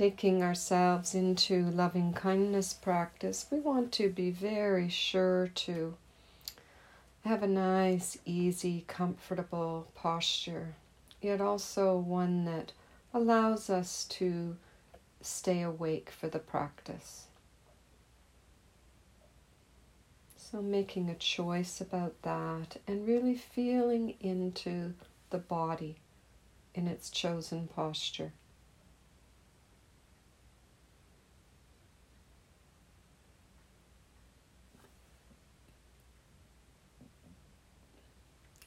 taking ourselves into loving kindness practice, we want to be very sure to have a nice, easy, comfortable posture, yet also one that allows us to stay awake for the practice. So, making a choice about that and really feeling into the body in its chosen posture.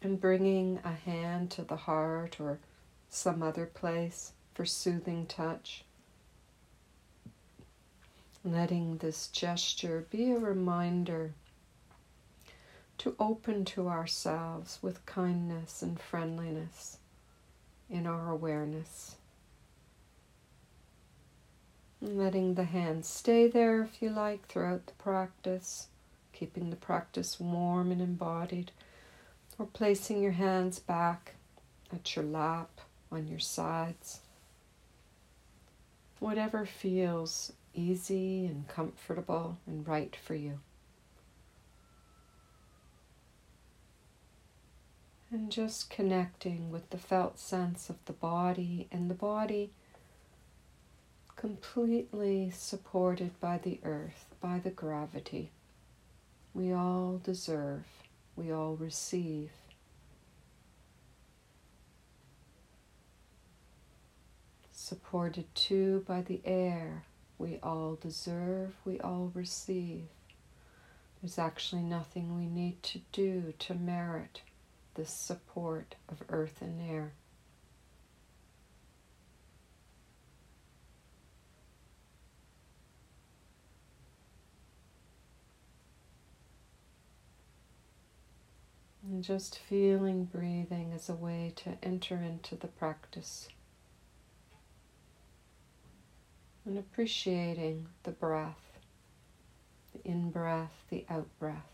And bringing a hand to the heart or some other place for soothing touch. Letting this gesture be a reminder to open to ourselves with kindness and friendliness in our awareness. And letting the hand stay there if you like throughout the practice, keeping the practice warm and embodied, or placing your hands back at your lap, on your sides. Whatever feels easy and comfortable and right for you. And just connecting with the felt sense of the body and the body completely supported by the earth, by the gravity. We all deserve, we all receive. Supported too by the air, we all deserve, we all receive. There's actually nothing we need to do to merit the support of earth and air. And just feeling breathing as a way to enter into the practice. And appreciating the breath, the in breath, the out breath.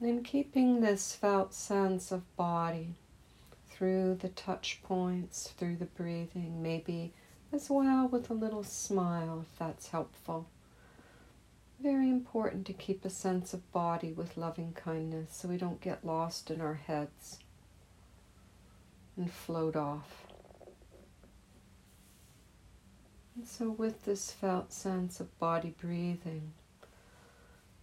And keeping this felt sense of body through the touch points, through the breathing, maybe as well with a little smile if that's helpful. Very important to keep a sense of body with loving kindness so we don't get lost in our heads and float off. And so, with this felt sense of body breathing,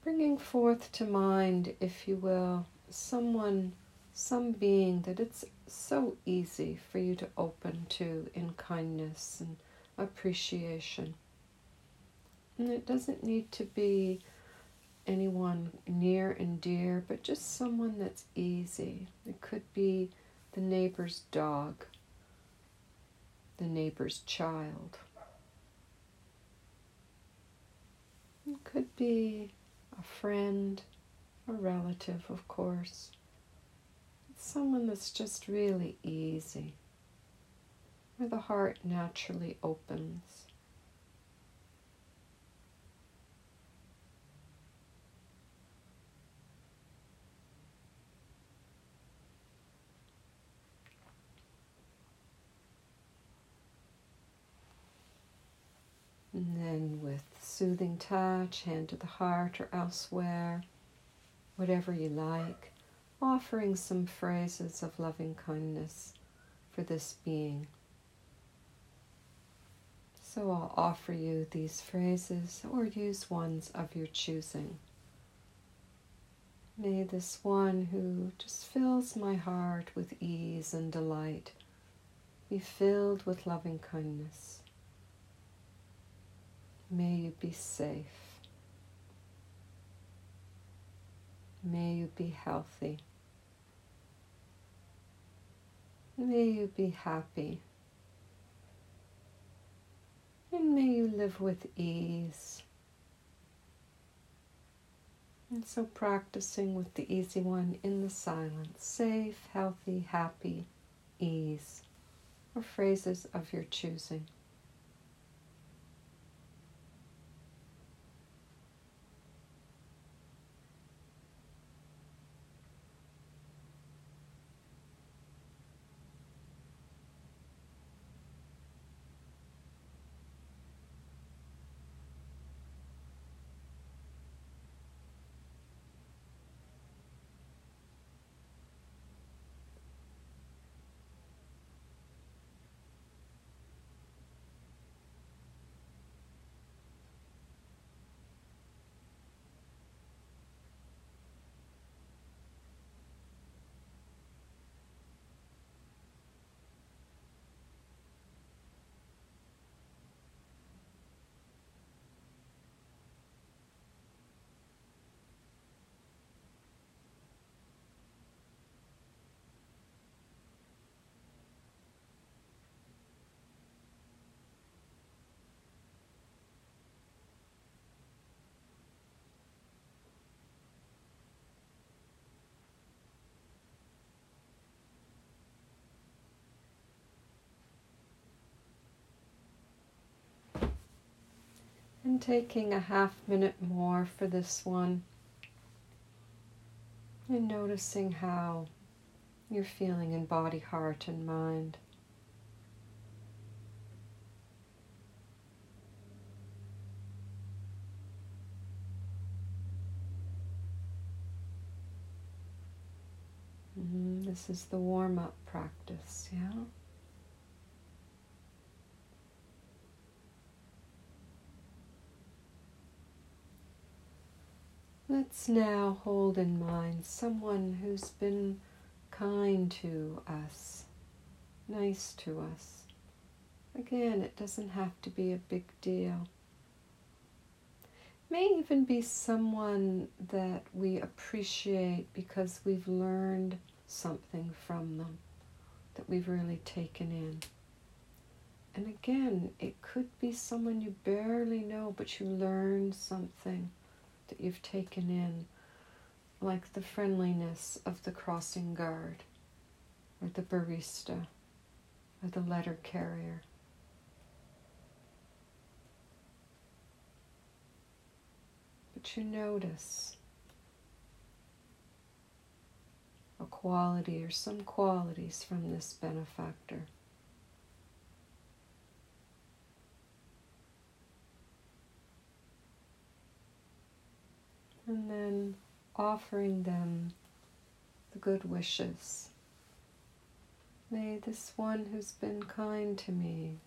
bringing forth to mind, if you will, someone, some being that it's so easy for you to open to in kindness and appreciation. And it doesn't need to be anyone near and dear, but just someone that's easy. It could be the neighbor's dog, the neighbor's child. It could be a friend, a relative, of course. someone that's just really easy, where the heart naturally opens. And then with soothing touch, hand to the heart or elsewhere, whatever you like, offering some phrases of loving kindness for this being. So I'll offer you these phrases or use ones of your choosing. May this one who just fills my heart with ease and delight be filled with loving kindness. May you be safe. May you be healthy. May you be happy. And may you live with ease. And so practicing with the easy one in the silence, safe, healthy, happy, ease, or phrases of your choosing. Taking a half minute more for this one. And noticing how you're feeling in body, heart, and mind. Mm-hmm. This is the warm up practice, yeah? Let's now hold in mind someone who's been kind to us, nice to us. Again, it doesn't have to be a big deal. May even be someone that we appreciate because we've learned something from them that we've really taken in. And again, it could be someone you barely know, but you learned something that you've taken in, like the friendliness of the crossing guard, or the barista, or the letter carrier. But you notice a quality or some qualities from this benefactor. And then offering them the good wishes. May this one who's been kind to me,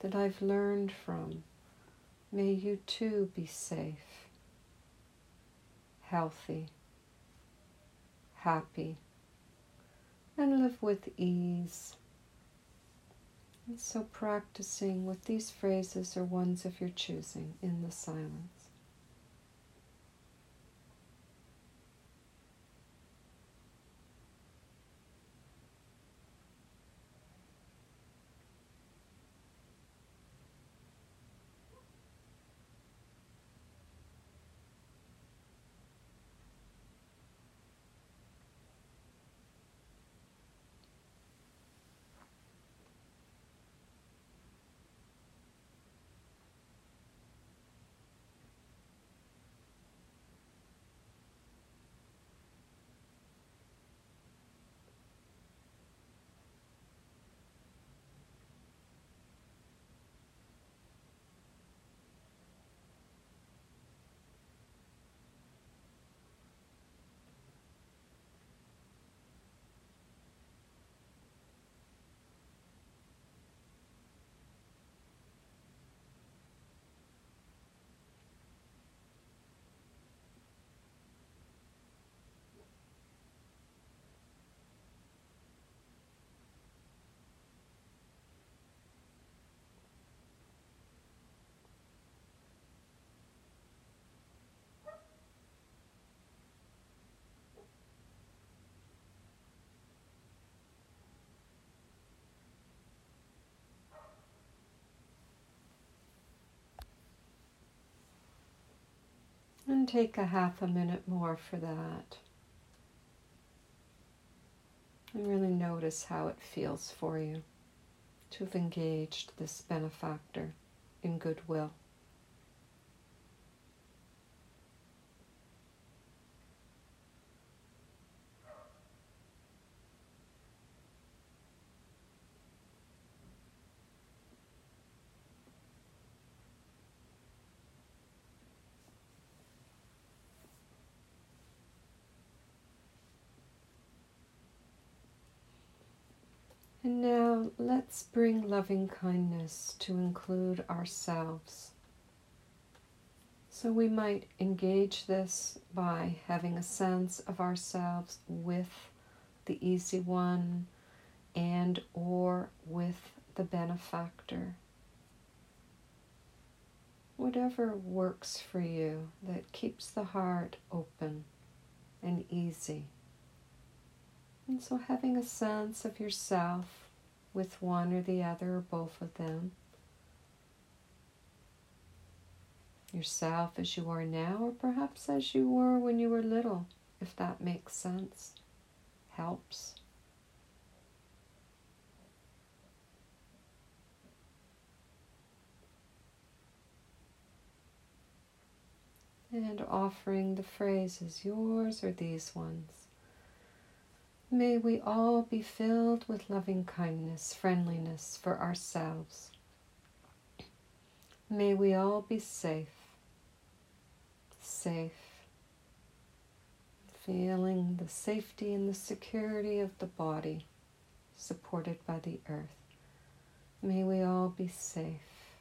that I've learned from, may you too be safe, healthy, happy, and live with ease. And so practicing with these phrases or ones of your choosing in the silence. And take a half a minute more for that. And really notice how it feels for you to have engaged this benefactor in goodwill. And now let's bring loving kindness to include ourselves. So we might engage this by having a sense of ourselves with the easy one and or with the benefactor. Whatever works for you that keeps the heart open and easy. And so having a sense of yourself with one or the other or both of them. Yourself as you are now, or perhaps as you were when you were little, if that makes sense, helps. And offering the phrases, yours or these ones. May we all be filled with loving kindness, friendliness for ourselves. May we all be safe, safe, feeling the safety and the security of the body supported by the earth. May we all be safe.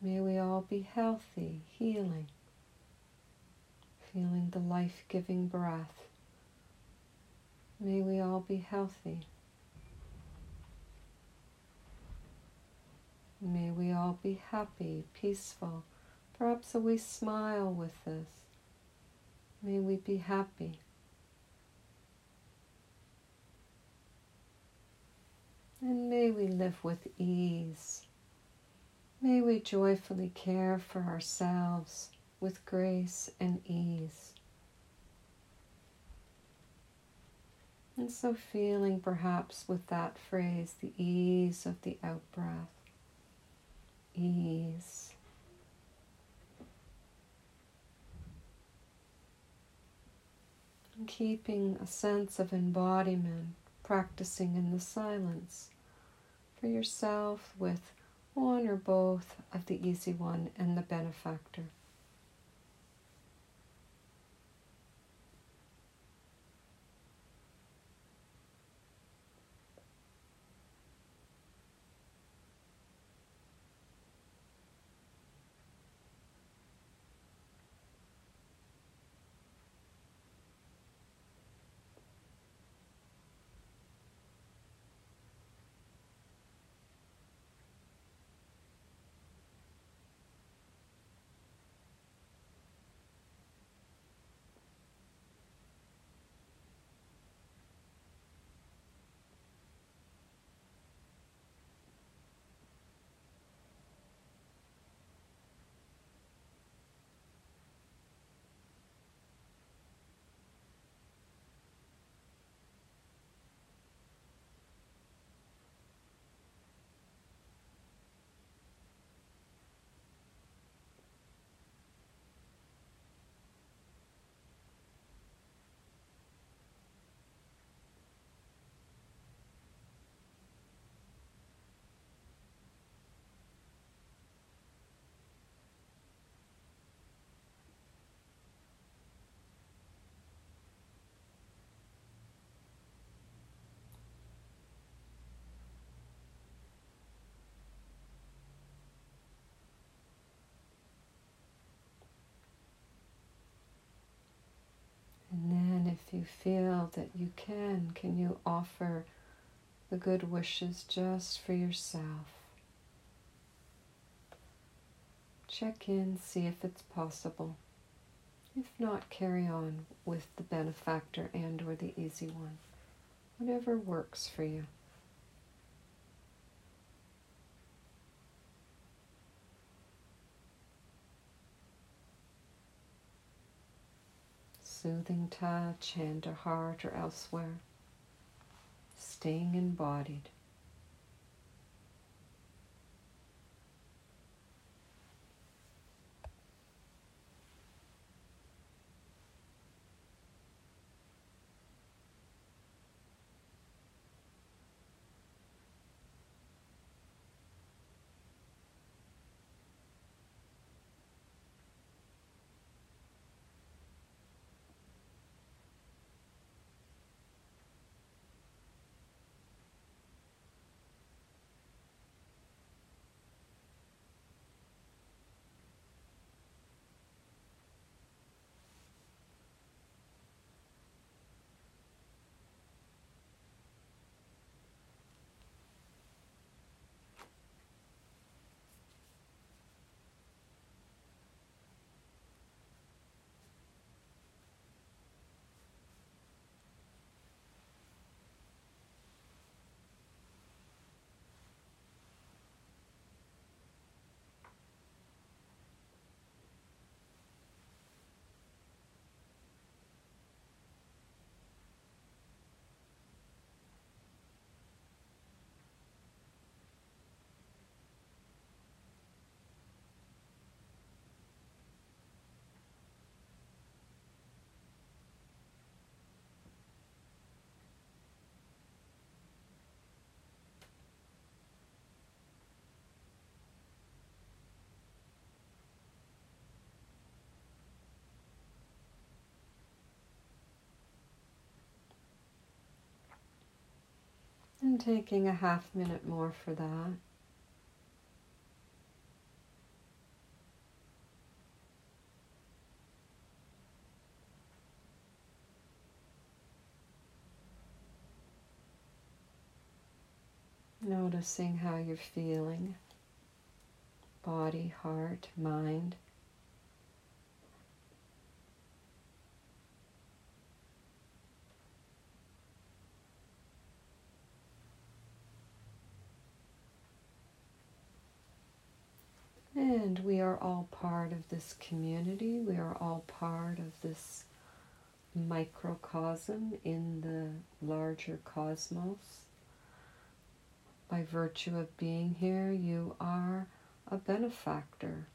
May we all be healthy, healing feeling the life giving breath. May we all be healthy. May we all be happy, peaceful. Perhaps a wee smile with this. May we be happy. And may we live with ease. May we joyfully care for ourselves with grace and ease. And so, feeling perhaps with that phrase the ease of the out breath, ease. And keeping a sense of embodiment, practicing in the silence for yourself with one or both of the easy one and the benefactor. You feel that you can, can you offer the good wishes just for yourself? Check in, see if it's possible. If not, carry on with the benefactor and or the easy one. Whatever works for you. Soothing touch, hand or heart or elsewhere, staying embodied. Taking a half minute more for that. Noticing how you're feeling body, heart, mind. And we are all part of this community. We are all part of this microcosm in the larger cosmos. By virtue of being here, you are a benefactor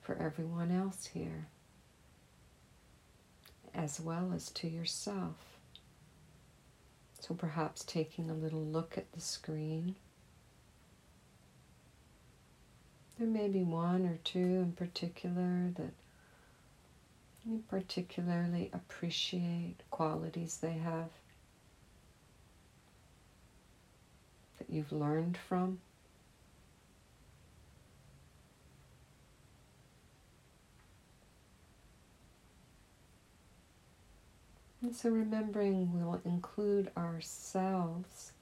for everyone else here, as well as to yourself. So perhaps taking a little look at the screen There may be one or two in particular that you particularly appreciate qualities they have that you've learned from. And so remembering we'll include ourselves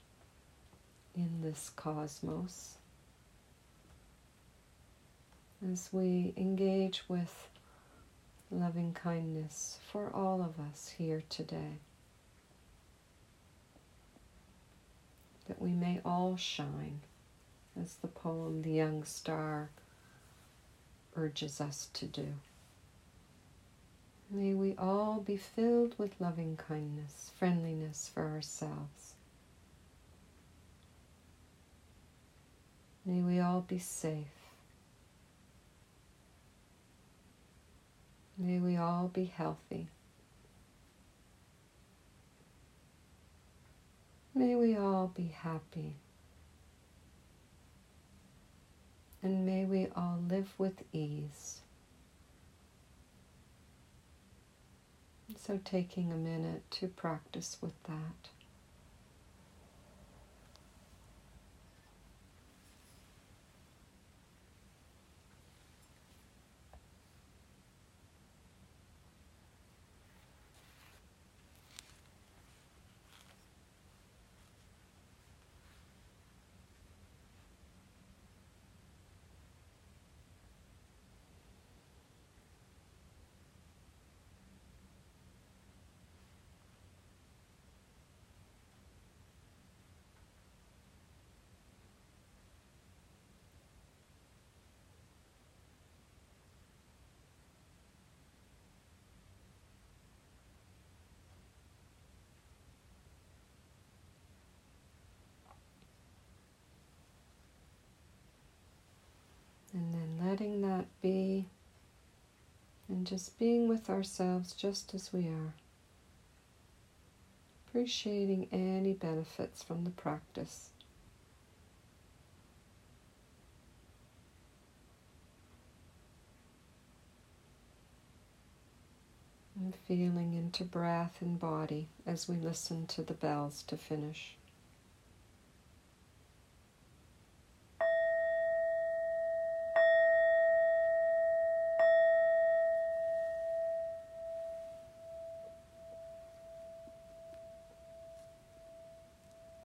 in this cosmos as we engage with loving kindness for all of us here today. That we may all shine, as the poem The Young Star urges us to do. May we all be filled with loving kindness, friendliness for ourselves. May we all be safe May we all be healthy. May we all be happy. And may we all live with ease. So, taking a minute to practice with that. That be and just being with ourselves just as we are. Appreciating any benefits from the practice. And feeling into breath and body as we listen to the bells to finish.